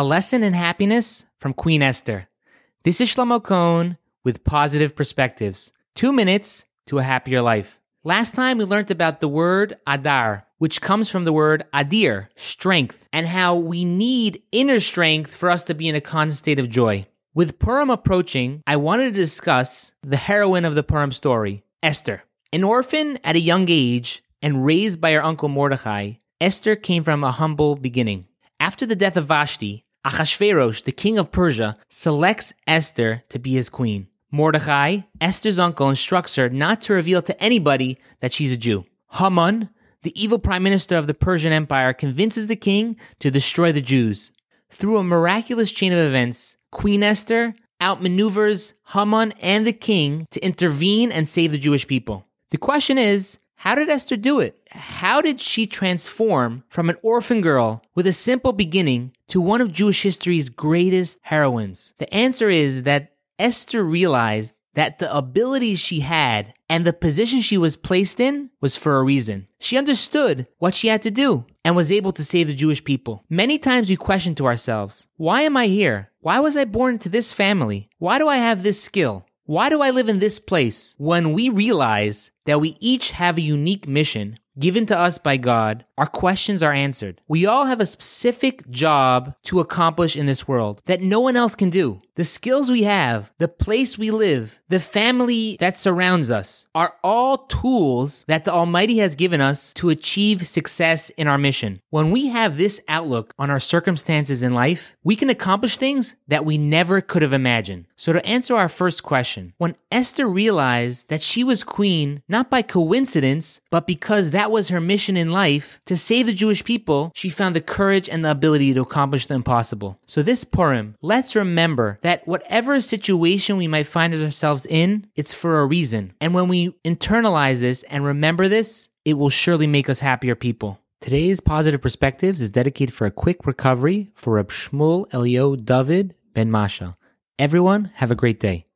A lesson in happiness from Queen Esther. This is Shlomo Cohn with positive perspectives. Two minutes to a happier life. Last time we learned about the word adar, which comes from the word adir, strength, and how we need inner strength for us to be in a constant state of joy. With Purim approaching, I wanted to discuss the heroine of the Purim story, Esther. An orphan at a young age and raised by her uncle Mordechai, Esther came from a humble beginning. After the death of Vashti, Achashverosh, the king of Persia, selects Esther to be his queen. Mordechai, Esther's uncle, instructs her not to reveal to anybody that she's a Jew. Haman, the evil prime minister of the Persian Empire, convinces the king to destroy the Jews. Through a miraculous chain of events, Queen Esther outmaneuvers Haman and the king to intervene and save the Jewish people. The question is, how did Esther do it? How did she transform from an orphan girl with a simple beginning to one of Jewish history's greatest heroines? The answer is that Esther realized that the abilities she had and the position she was placed in was for a reason. She understood what she had to do and was able to save the Jewish people. Many times we question to ourselves, why am I here? Why was I born into this family? Why do I have this skill? Why do I live in this place? When we realize that we each have a unique mission given to us by God, our questions are answered. We all have a specific job to accomplish in this world that no one else can do. The skills we have, the place we live, the family that surrounds us are all tools that the Almighty has given us to achieve success in our mission. When we have this outlook on our circumstances in life, we can accomplish things that we never could have imagined. So, to answer our first question, when Esther realized that she was queen not by coincidence, but because that was her mission in life to save the Jewish people, she found the courage and the ability to accomplish the impossible. So, this Purim, let's remember that whatever situation we might find ourselves in, it's for a reason. And when we internalize this and remember this, it will surely make us happier people. Today's Positive Perspectives is dedicated for a quick recovery for Reb Shmuel Elio David Ben Masha. Everyone, have a great day.